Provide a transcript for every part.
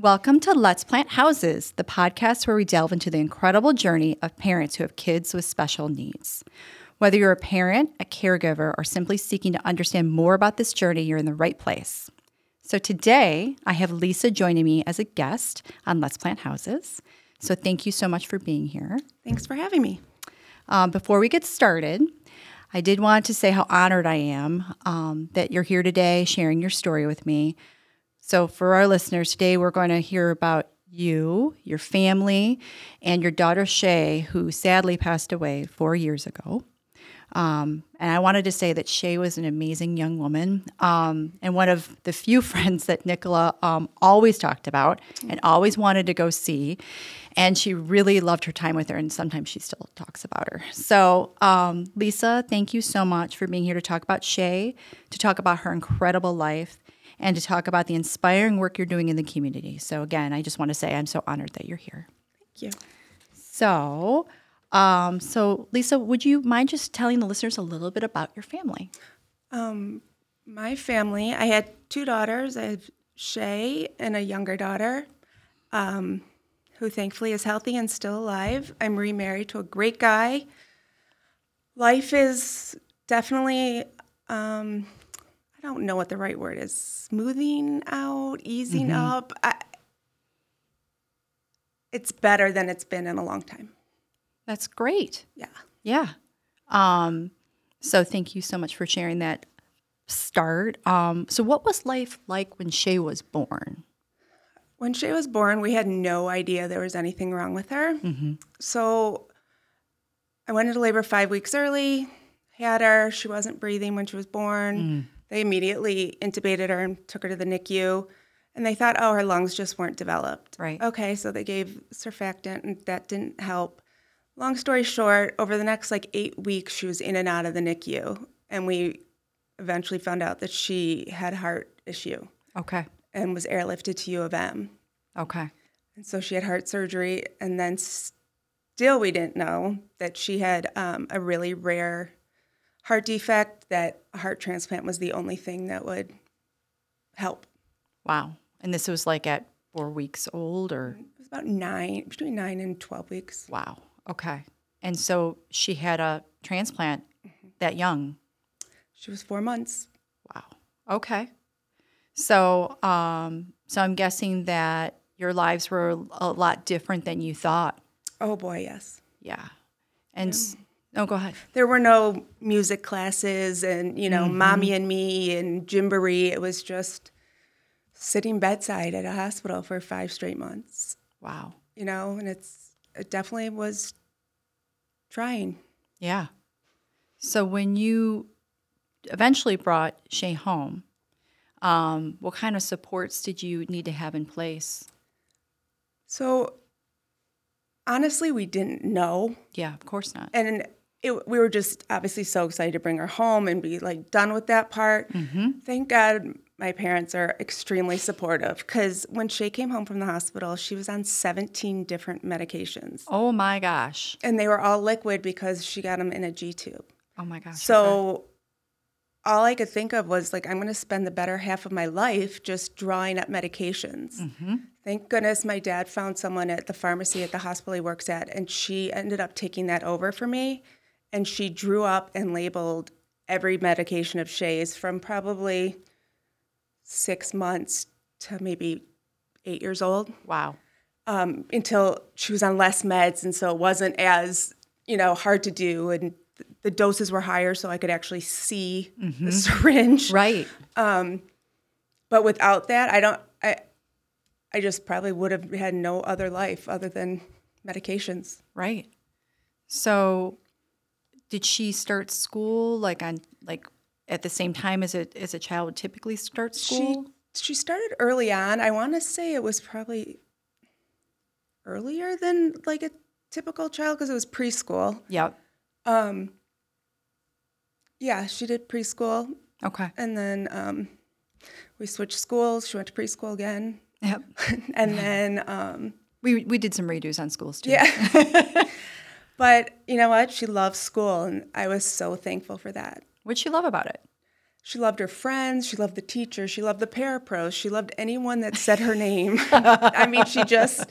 Welcome to Let's Plant Houses, the podcast where we delve into the incredible journey of parents who have kids with special needs. Whether you're a parent, a caregiver, or simply seeking to understand more about this journey, you're in the right place. So today, I have Lisa joining me as a guest on Let's Plant Houses. So thank you so much for being here. Thanks for having me. Um, before we get started, I did want to say how honored I am um, that you're here today sharing your story with me. So, for our listeners, today we're going to hear about you, your family, and your daughter Shay, who sadly passed away four years ago. Um, and I wanted to say that Shay was an amazing young woman um, and one of the few friends that Nicola um, always talked about and always wanted to go see. And she really loved her time with her, and sometimes she still talks about her. So, um, Lisa, thank you so much for being here to talk about Shay, to talk about her incredible life, and to talk about the inspiring work you're doing in the community. So, again, I just want to say I'm so honored that you're here. Thank you. So, um, so Lisa, would you mind just telling the listeners a little bit about your family? Um, my family, I had two daughters. I have Shay and a younger daughter, um, who thankfully is healthy and still alive. I'm remarried to a great guy. Life is definitely um, I don't know what the right word is. Smoothing out, easing mm-hmm. up. I, it's better than it's been in a long time. That's great. Yeah. Yeah. Um, so thank you so much for sharing that start. Um, so what was life like when Shay was born? When Shay was born, we had no idea there was anything wrong with her. Mm-hmm. So I went into labor five weeks early, had her. She wasn't breathing when she was born. Mm. They immediately intubated her and took her to the NICU. And they thought, oh, her lungs just weren't developed. Right. Okay, so they gave surfactant, and that didn't help. Long story short, over the next like eight weeks, she was in and out of the NICU. And we eventually found out that she had heart issue. Okay. And was airlifted to U of M. Okay. And so she had heart surgery. And then still, we didn't know that she had um, a really rare heart defect that a heart transplant was the only thing that would help. Wow. And this was like at four weeks old or? It was about nine, between nine and 12 weeks. Wow. Okay. And so she had a transplant mm-hmm. that young? She was four months. Wow. Okay. So, um, so I'm guessing that your lives were a lot different than you thought. Oh boy, yes. Yeah. And yeah. Oh, go ahead. There were no music classes and, you know, mm-hmm. mommy and me and Gymboree. It was just sitting bedside at a hospital for five straight months. Wow. You know, and it's, it definitely was trying. Yeah. So when you eventually brought Shay home, um, what kind of supports did you need to have in place? So honestly, we didn't know. Yeah, of course not. And it, we were just obviously so excited to bring her home and be like done with that part. Mm-hmm. Thank God my parents are extremely supportive because when Shay came home from the hospital, she was on 17 different medications. Oh my gosh. And they were all liquid because she got them in a G tube. Oh my gosh. So okay. all I could think of was like, I'm going to spend the better half of my life just drawing up medications. Mm-hmm. Thank goodness my dad found someone at the pharmacy at the hospital he works at, and she ended up taking that over for me and she drew up and labeled every medication of Shay's from probably six months to maybe eight years old. Wow. Um, until she was on less meds, and so it wasn't as you know hard to do, and th- the doses were higher, so I could actually see mm-hmm. the syringe. Right. Um, but without that, I don't. I I just probably would have had no other life other than medications. Right. So did she start school like on like at the same time as a as a child would typically start school? She she started early on. I want to say it was probably earlier than like a typical child because it was preschool. Yep. Um. Yeah, she did preschool. Okay. And then um, we switched schools. She went to preschool again. Yep. and then um, we we did some redos on schools too. Yeah. But you know what? She loves school, and I was so thankful for that. What'd she love about it? She loved her friends. She loved the teachers. She loved the parapros. She loved anyone that said her name. I mean, she just,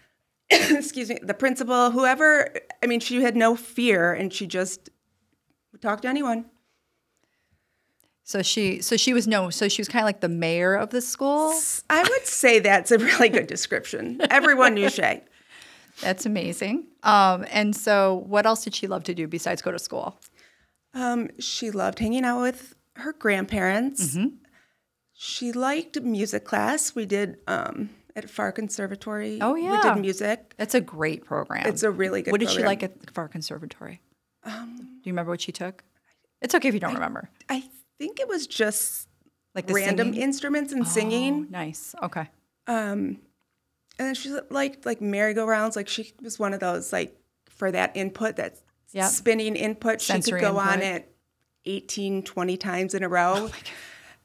excuse me, the principal, whoever. I mean, she had no fear, and she just would talk to anyone. So she so she was no so she was kind of like the mayor of the school. I would say that's a really good description. Everyone knew Shay. That's amazing. Um, and so, what else did she love to do besides go to school? Um, she loved hanging out with her grandparents. Mm-hmm. She liked music class. We did um, at Far Conservatory. Oh, yeah, we did music. That's a great program. It's a really good. Program. What did she like at Far Conservatory? do you remember what she took? It's okay if you don't remember. I think it was just Like the random singing? instruments and singing. Oh, nice. Okay. And then she liked like merry-go-rounds. Like she was one of those like for that input, that Yep. spinning input. Sensory she could go on it 18, 20 times in a row. Oh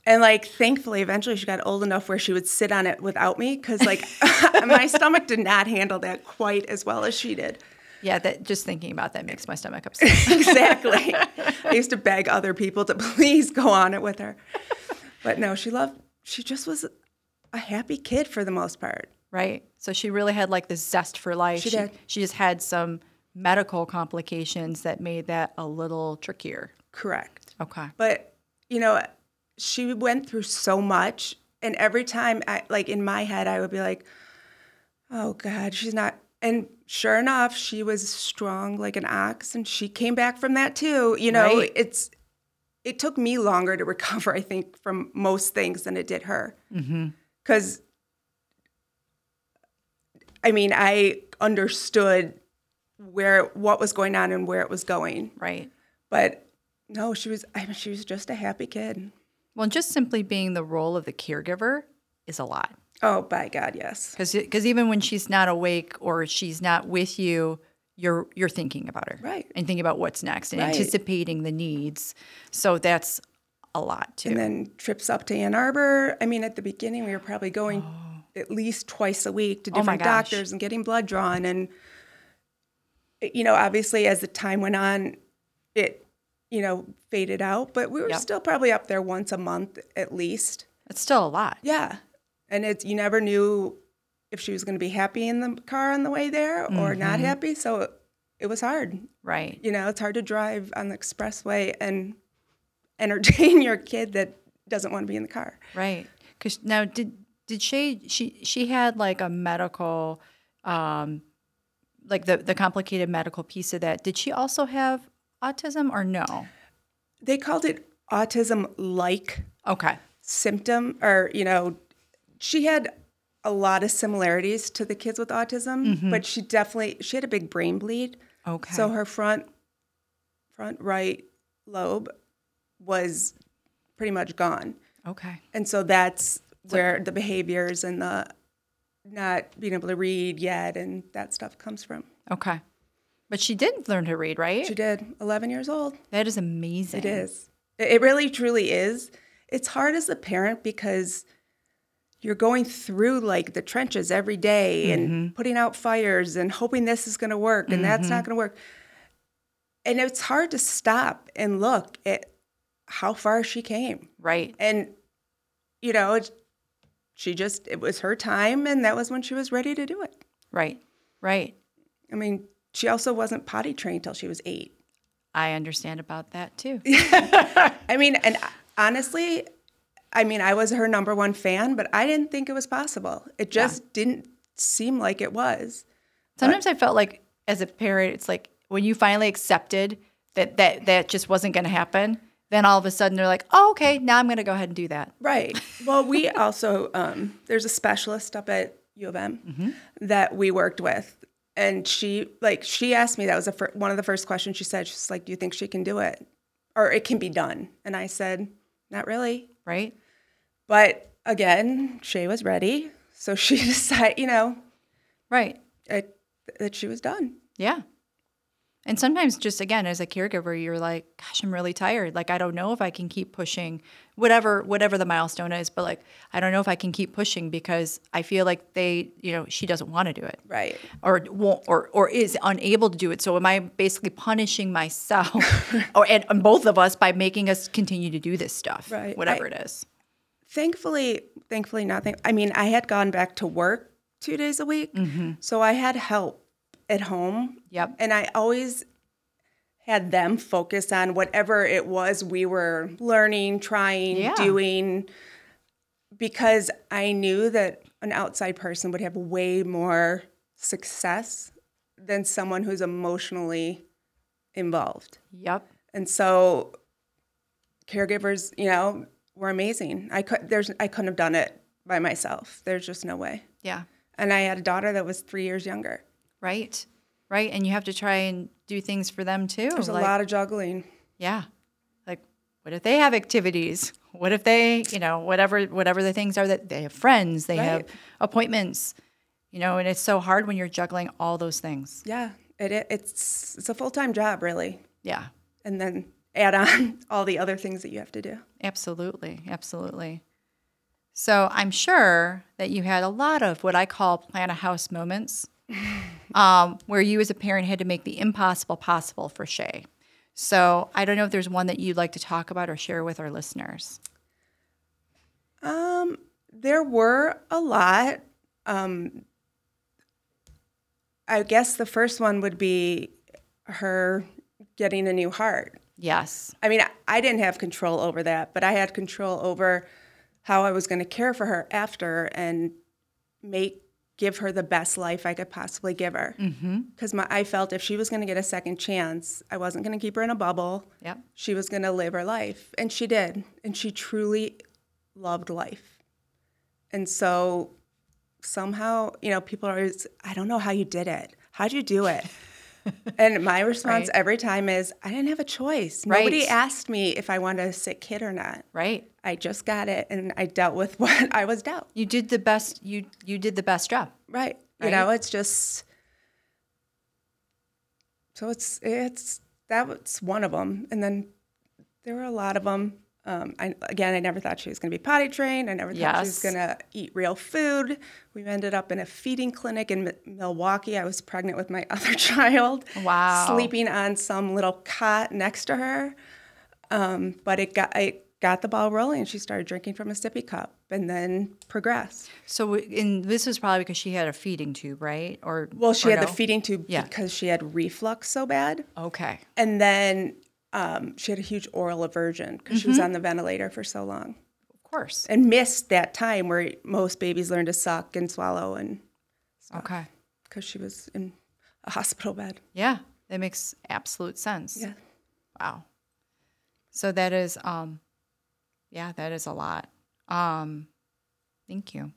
and like thankfully eventually she got old enough where she would sit on it without me because like my stomach did not handle that quite as well as she did. Yeah, that just thinking about that makes my stomach upset. exactly. I used to beg other people to please go on it with her. But no, she loved she just was a happy kid for the most part. Right. So she really had like this zest for life. She did. She just had some medical complications that made that a little trickier. Correct. Okay. But you know, she went through so much, and every time, I, like in my head, I would be like, "Oh God, she's not." And sure enough, she was strong like an ox, and she came back from that too. You know, Right. it's it took me longer to recover, I think, from most things than it did her, mm-hmm. because I mean, I understood where what was going on and where it was going. Right. But no, she was. I mean, she was just a happy kid. Well, just simply being the role of the caregiver is a lot. Oh, by God, yes. Because even when she's not awake or she's not with you, you're you're thinking about her, Right. And thinking about what's next and Right. anticipating the needs. So that's a lot too. And then trips up to Ann Arbor. I mean, at the beginning, we were probably going oh. At least twice a week to Oh different gosh. doctors and getting blood drawn. And you know, obviously, as the time went on, it you know faded out. But we were Yep. still probably up there once a month at least. it's still a lot. Yeah, and it's you never knew if she was going to be happy in the car on the way there or not Mm-hmm. happy. So it, it was hard. Right. You know, it's hard to drive on the expressway and entertain your kid that doesn't want to be in the car. Right. Because now, did did she she she had like a medical, um, like the the complicated medical piece of that? Did she also have autism or no? They called it autism like Okay. symptom, or, you know, she had a lot of similarities to the kids with autism, but she definitely she had a big brain bleed. Okay. So her front front right lobe was pretty much gone. okay. And so that's where the behaviors and the not being able to read yet and that stuff comes from. Okay. But she did learn to read, right? She did, 11 years old. that is amazing. It is. It really, truly is. It's hard as a parent because you're going through like the trenches every day and mm-hmm. putting out fires and hoping this is going to work and that's not mm-hmm. going to work. And it's hard to stop and look at how far she came. Right. And, you know, she just, it was her time and that was when she was ready to do it. Right. Right. I mean, she also wasn't potty trained till she was eight. I understand about that too. I mean, and honestly, I mean, I was her number one fan, but I didn't think it was possible. It just didn't seem like it was. Sometimes I felt like as a parent, it's like when you finally accepted that that that just wasn't going to happen, then all of a sudden they're like, "Oh, okay, now I'm going to go ahead and do that." Right. Well, we also um, there's a specialist up at U of M that we worked with, and she like she asked me that was fir- one of the first questions she said. She's like, "Do you think she can do it, or it can be done?" And I said, "Not really." Right. But again, Shay was ready, so she decided, you know, Right. it, that she was done. Yeah. And sometimes just again as a caregiver you're like gosh I'm really tired like I don't know if I can keep pushing whatever whatever the milestone is but like I don't know if I can keep pushing because I feel like they you know she doesn't want to do it. Right. Or won't or or is unable to do it. So am I basically punishing myself or and, and both of us by making us continue to do this stuff Right. whatever I- it is. Thankfully, thankfully nothing. I mean, I had gone back to work two days a week, mm-hmm. so I had help at home. Yep. And I always had them focus on whatever it was we were learning, trying, Yeah. doing, because I knew that an outside person would have way more success than someone who's emotionally involved. Yep. And so caregivers, you know, were amazing. I could there's I couldn't have done it by myself. There's just no way. Yeah. And I had a daughter that was 3 years younger. Right. Right. And you have to try and do things for them too. There's like- a lot of juggling. Yeah. Like what if they have activities? What if they, you know, whatever whatever the things are that they have friends, they have appointments, you know, and it's so hard when you're juggling all those things. Yeah, it, it it's it's a full-time job really. Yeah. And then add on all the other things that you have to do. Absolutely. Absolutely. So I'm sure that you had a lot of what I call plant a house moments um, where you as a parent had to make the impossible possible for Shay. So I don't know if there's one that you'd like to talk about or share with our listeners. Um, there were a lot. Um, I guess the first one would be her getting a new heart. Yes. I mean, I, I didn't have control over that, but I had control over how I was going to care for her after and make give her the best life I could possibly give her. Mm-hmm. Because my I felt if she was going to get a second chance, I wasn't going to keep her in a bubble. Yep. She was going to live her life, and she did, and she truly loved life. And so somehow, you know, people are always, I don't know how you did it. How'd you do it? and my response Right. every time is, I didn't have a choice. Nobody asked me if I wanted a sick kid or not. Right. I just got it, and I dealt with what I was dealt. You did the best you you did the best job. Right. You Right. know, it's just so it's it's that was one of them, and then there were a lot of them. Um, I, again, I never thought she was going to be potty trained. I never thought she was going to eat real food. We ended up in a feeding clinic in Mi- Milwaukee. I was pregnant with my other child. Wow. Sleeping on some little cot next to her. Um, but it got I got the ball rolling, and she started drinking from a sippy cup, and then progressed. So in this was probably because she had a feeding tube, right? Or Well, she or had no? the feeding tube Yeah. because she had reflux so bad. Okay. And then um, she had a huge oral aversion because she was on the ventilator for so long Of course. and missed that time where most babies learn to suck and swallow and Okay. because she was in a hospital bed. Yeah, that makes absolute sense. Yeah. Wow. So that is um yeah, that is a lot. Um thank you.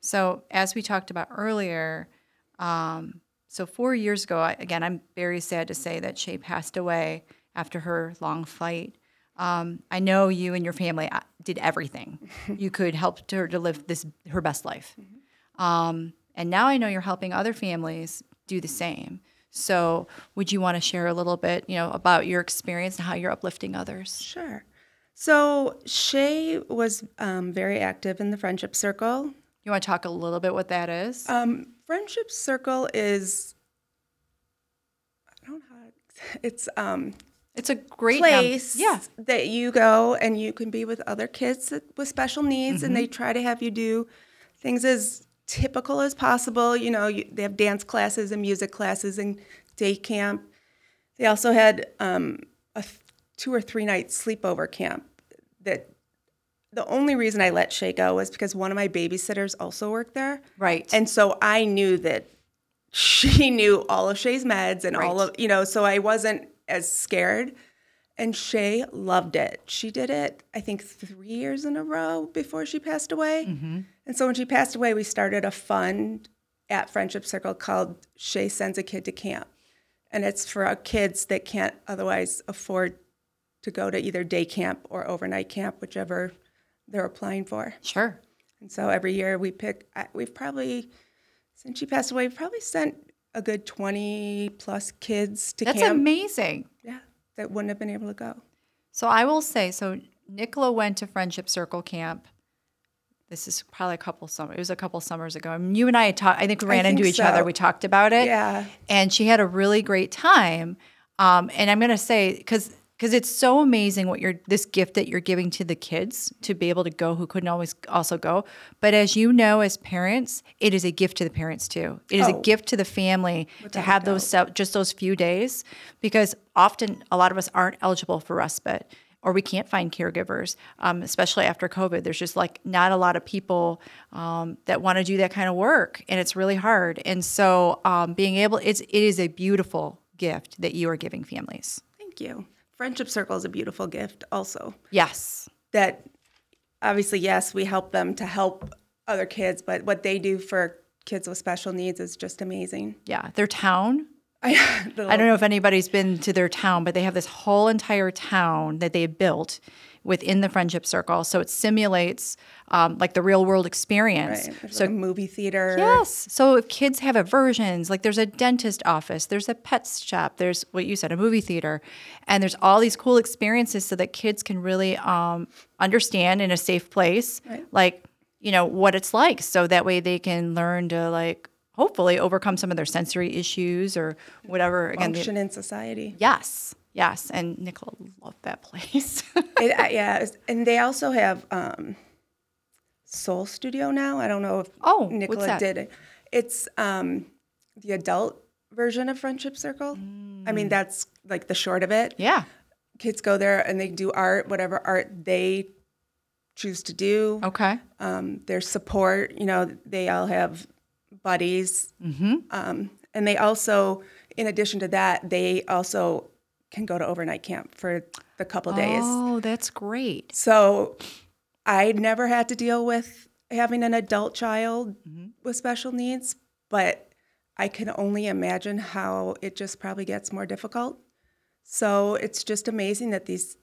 So as we talked about earlier, um so 4 years ago, I, again, I'm very sad to say that Shay passed away after her long fight. Um, I know you and your family uh, did everything you could help her to live this her best life. Um, and now I know you're helping other families do the same. So, would you want to share a little bit, you know, about your experience and how you're uplifting others? Sure. So Shay was um, very active in the friendship circle. You want to talk a little bit what that is? Um, friendship circle is, I don't know how, it's um, it's a great place yeah, that you go and you can be with other kids with special needs and they Mm-hmm. try to have you do things as typical as possible you know you, they have dance classes and music classes and day camp they also had um, a th- two or three night sleepover camp that the only reason i let shay go was because one of my babysitters also worked there right. and so I knew that she knew all of Shay's meds and all of, you know, so I wasn't as scared. And Shay loved it. She did it, I think, three years in a row before she passed away. Mm-hmm. And so when she passed away, we started a fund at Friendship Circle called Shay Sends a Kid to Camp. And it's for our kids that can't otherwise afford to go to either day camp or overnight camp, whichever they're applying for. sure. And so every year we pick, we've probably, since she passed away, we've probably sent a good 20 plus kids to That's camp. amazing. yeah, that wouldn't have been able to go. So I will say, so Nicola went to Friendship Circle Camp. This is probably a couple summer. It was a couple summers ago. And you and I talked. I think we ran think into each so. other. We talked about it. Yeah. And she had a really great time. Um, and I'm gonna say because because it's so amazing what you're this gift that you're giving to the kids to be able to go who couldn't always also go. But as you know, as parents, it is a gift to the parents too. It is a Oh. gift to the family to a have those se- just those few days because often a lot of us aren't eligible for respite or we can't find caregivers, um, especially after COVID. There's just like not a lot of people um, that want to do that kind of work, and it's really hard. And so, um, being able, it's it is a beautiful gift that you are giving families. Thank you. Friendship Circle is a beautiful gift, also. Yes, That obviously, yes, we help them to help other kids, but what they do for kids with special needs is just amazing. yeah. Their town. I, I don't know if anybody's been to their town, but they have this whole entire town that they have built within the friendship circle. So it simulates um, like the real world experience. Right. So like a movie theater. Yes. So if kids have aversions, like there's a dentist office, there's a pet shop, there's what you said, a movie theater, and there's all these cool experiences so that kids can really um, understand in a safe place, like you know what it's like, so that way they can learn to like hopefully overcome some of their sensory issues or whatever. Again, the- Function in society. yes, yes, and Nicola loved that place. it, uh, yeah, and they also have um, Soul Studio now. I don't know if Oh, Nicola did it. It's um, the adult version of Friendship Circle. I mean, that's like the short of it. yeah. Kids go there and they do art, whatever art they choose to do. Okay. Um, there's support. You know, they all have buddies. Mm-hmm. Um, and they also, in addition to that, they also can go to overnight camp for the couple days. Oh, that's great. So I never had to deal with having an adult child Mm-hmm. with special needs, but I can only imagine how it just probably gets more difficult. So it's just amazing that these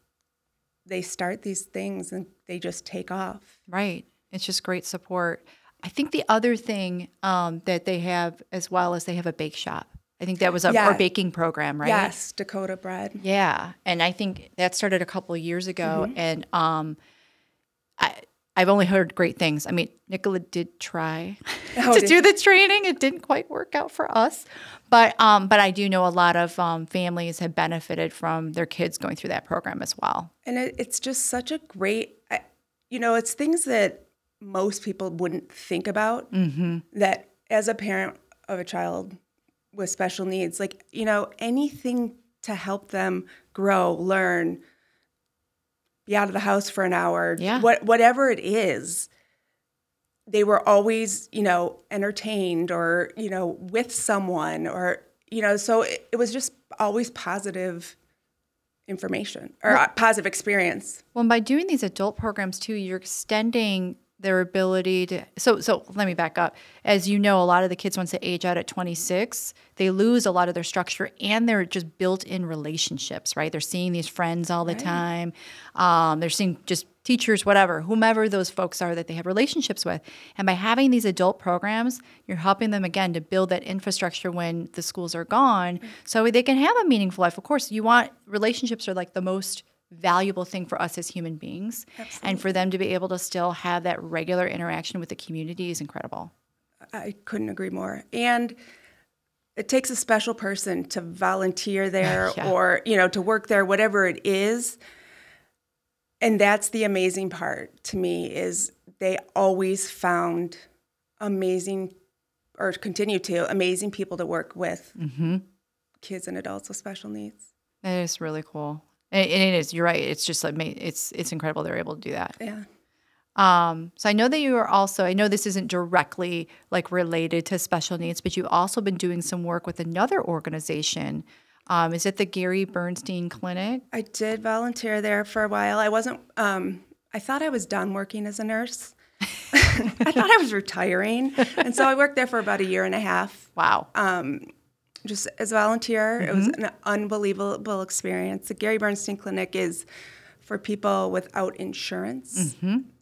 they start these things and they just take off. Right. It's just great support. I think the other thing um, that they have as well is they have a bake shop. I think that was a Yeah. or baking program, right? Yes, Dakota bread. Yeah, and I think that started a couple of years ago, Mm-hmm. and um, I I've only heard great things. I mean, Nicola did try Oh, to did do the training. It didn't quite work out for us, but um, but I do know a lot of um, families have benefited from their kids going through that program as well. And it, it's just such a great, I, you know, it's things that most people wouldn't think about. That as a parent of a child with special needs, like, you know, anything to help them grow, learn, be out of the house for an hour, Yeah. what, whatever it is, they were always, you know, entertained or, you know, with someone or, you know, so it, it was just always positive information or a positive experience. Well, by doing these adult programs too, you're extending their ability to. So, so let me back up. As you know, a lot of the kids once they age out at 26, they lose a lot of their structure and they're just built-in relationships. Right? They're seeing these friends all the time. Um, they're seeing just teachers, whatever, whomever those folks are that they have relationships with. And by having these adult programs, you're helping them again to build that infrastructure when the schools are gone, so they can have a meaningful life. Of course, you want relationships are like the most valuable thing for us as human beings. And for them to be able to still have that regular interaction with the community is incredible. I couldn't agree more. And it takes a special person to volunteer there Yeah. or, you know, to work there, whatever it is. And that's the amazing part to me is they always found amazing or continue to amazing people to work with mm-hmm. kids and adults with special needs. That is really cool. And it is, you're right. It's just like, it's, it's incredible they're able to do that. Yeah. Um, so I know that you are also, I know this isn't directly like related to special needs, but you've also been doing some work with another organization. Um, is it the Gary Burnstein Clinic? I did volunteer there for a while. I wasn't, um, I thought I was done working as a nurse. I thought I was retiring. And so I worked there for about a year and a half, Wow. Just as a volunteer. It was an unbelievable experience. The Gary Burnstein Clinic is for people without insurance.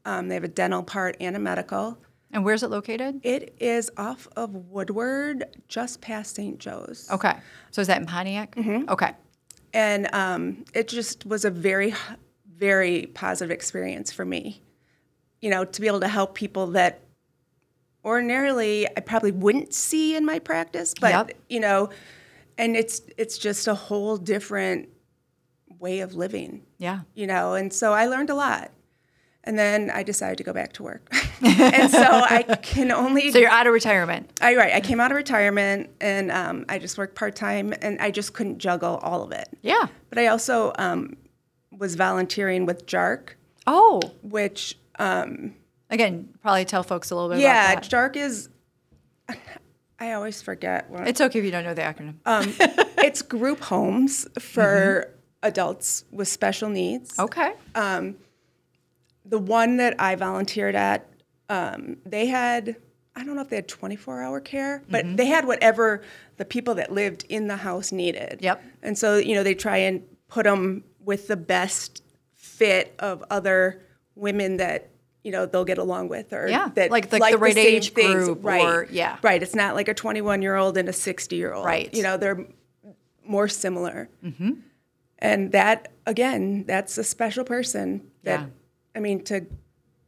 Um, they have a dental part and a medical. And where's it located? It is off of Woodward, just past St. Joe's. Okay. So is that in Pontiac? Mm-hmm. Okay. And um, it just was a very, very positive experience for me. You know, to be able to help people that ordinarily I probably wouldn't see in my practice, but Yep. you know, and it's it's just a whole different way of living. Yeah. you know, and so I learned a lot. And then I decided to go back to work. and so I can only So you're out of retirement. I right. I came out of retirement and um, I just worked part time, and I just couldn't juggle all of it. Yeah. But I also um, was volunteering with JARC, Oh, which um, again, probably tell folks a little bit yeah. JARC is. I always forget what It's okay if you don't know the acronym. um, it's group homes for adults with special needs. okay. the one that I volunteered at, um, they had, I don't know if they had 24 hour care, but Mm-hmm. they had whatever the people that lived in the house needed. Yep. And so, you know, they try and put them with the best fit of other women that, you know, they'll get along with or Yeah, that like- like the right same age group Right. or- yeah. Right. It's not like a 21 year old and a 60 year old. Right. You know, they're more similar. Mm-hmm. And that, again, that's a special person that, Yeah. I mean, to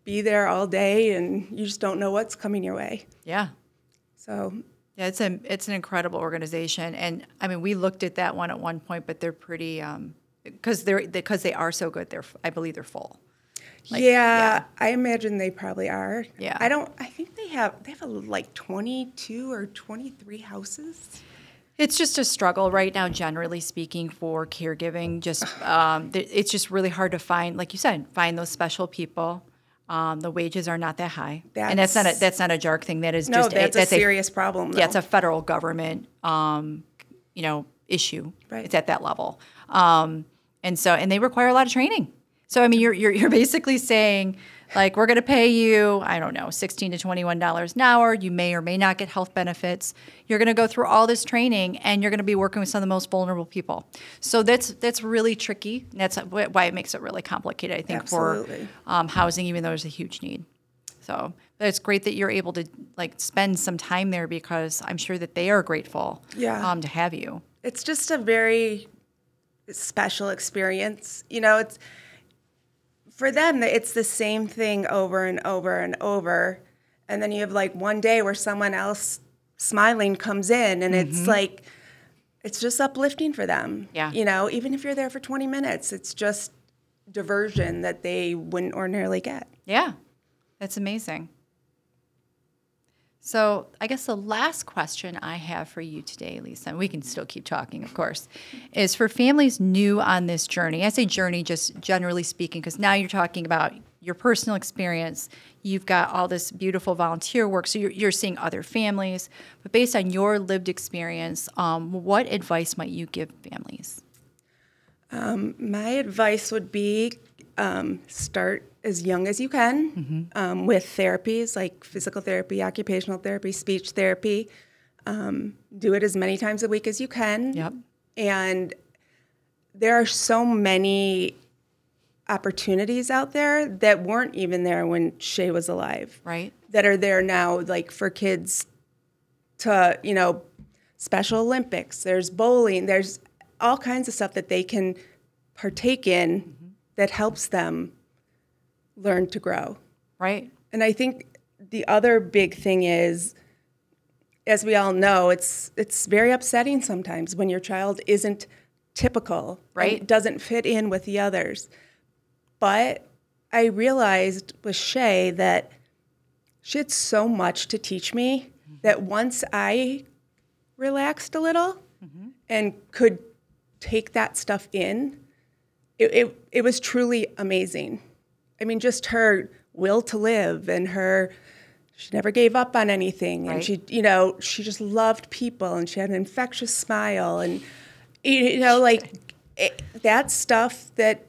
be there all day and you just don't know what's coming your way. Yeah. So, Yeah, it's a it's an incredible organization, and I mean, we looked at that one at one point, but they're pretty um because they're because they are so good. They're I believe they're full. Yeah, yeah. I imagine they probably are. Yeah. I don't, I think they have, they have a, like 22 or 23 houses. It's just a struggle right now, generally speaking, for caregiving. Just um, th- it's just really hard to find, like you said, find those special people. Um, the wages are not that high, and that's not a, That's- that's not a JARC thing. That is No, just that's, a, a serious problem. yeah, it's a federal government, um, you know, issue. Right. It's at that level, um, and so and they require a lot of training. So I mean, you're you're, you're basically saying like we're going to pay you, I don't know, sixteen to twenty one dollars an hour. You may or may not get health benefits. You're going to go through all this training, and you're going to be working with some of the most vulnerable people. So that's that's really tricky. That's why it makes it really complicated. I think Absolutely. for um, housing, even though there's a huge need. So but it's great that you're able to like spend some time there because I'm sure that they are grateful Yeah. um, to have you. it's just a very special experience. You know, it's for them it's the same thing over and over and over. And then you have like one day where someone else smiling comes in and it's mm-hmm. like it's just uplifting for them. Yeah. You know, even if you're there for 20 minutes, it's just diversion that they wouldn't ordinarily get. Yeah, that's amazing. So, I guess the last question I have for you today, Lisa, and we can still keep talking, of course, is for families new on this journey. I say journey just generally speaking, because now you're talking about your personal experience. You've got all this beautiful volunteer work, so you're, you're seeing other families. But based on your lived experience, um, what advice might you give families? My advice would be um, start as young as you can um, with therapies like physical therapy, occupational therapy, speech therapy. Um, do it as many times a week as you can. Yep. And there are so many opportunities out there that weren't even there when Shay was alive Right? that are there now, like for kids to, you know, Special Olympics, there's bowling, there's all kinds of stuff that they can partake in that helps them learn to grow. Right? And I think the other big thing is, as we all know, it's it's very upsetting sometimes when your child isn't typical, Right. doesn't fit in with the others. But I realized with Shay that she had so much to teach me mm-hmm. that once I relaxed a little mm-hmm. and could take that stuff in, it, it, it was truly amazing. I mean, just her will to live and her, she never gave up on anything. And Right. she, you know, she just loved people and she had an infectious smile. And, you know, like it, that's stuff that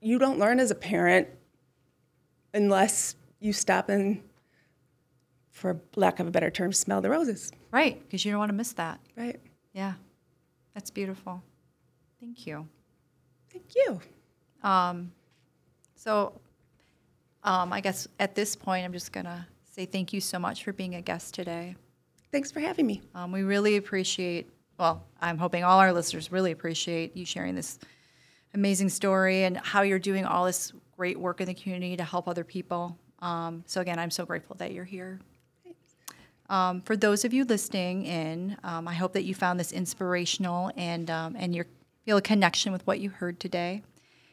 you don't learn as a parent unless you stop and, for lack of a better term, smell the roses, Right? Because you don't want to miss that. right? Yeah. That's beautiful. Thank you. Thank you. So, um, I guess at this point, I'm just gonna say say thank you so much for being a guest today. Thanks for having me. Um, we really appreciate, well, I'm hoping all our listeners really appreciate you sharing this amazing story and how you're doing all this great work in the community to help other people. Um, so, again, I'm so grateful that you're here. Um, for those of you listening in, um, I hope that you found this inspirational and, um, and you feel a connection with what you heard today.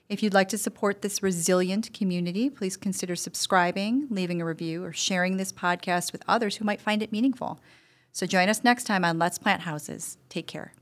If you'd like to support this resilient community, please consider subscribing, leaving a review, or sharing this podcast with others who might find it meaningful. So join us next time on Let's Plant Houses. Take care.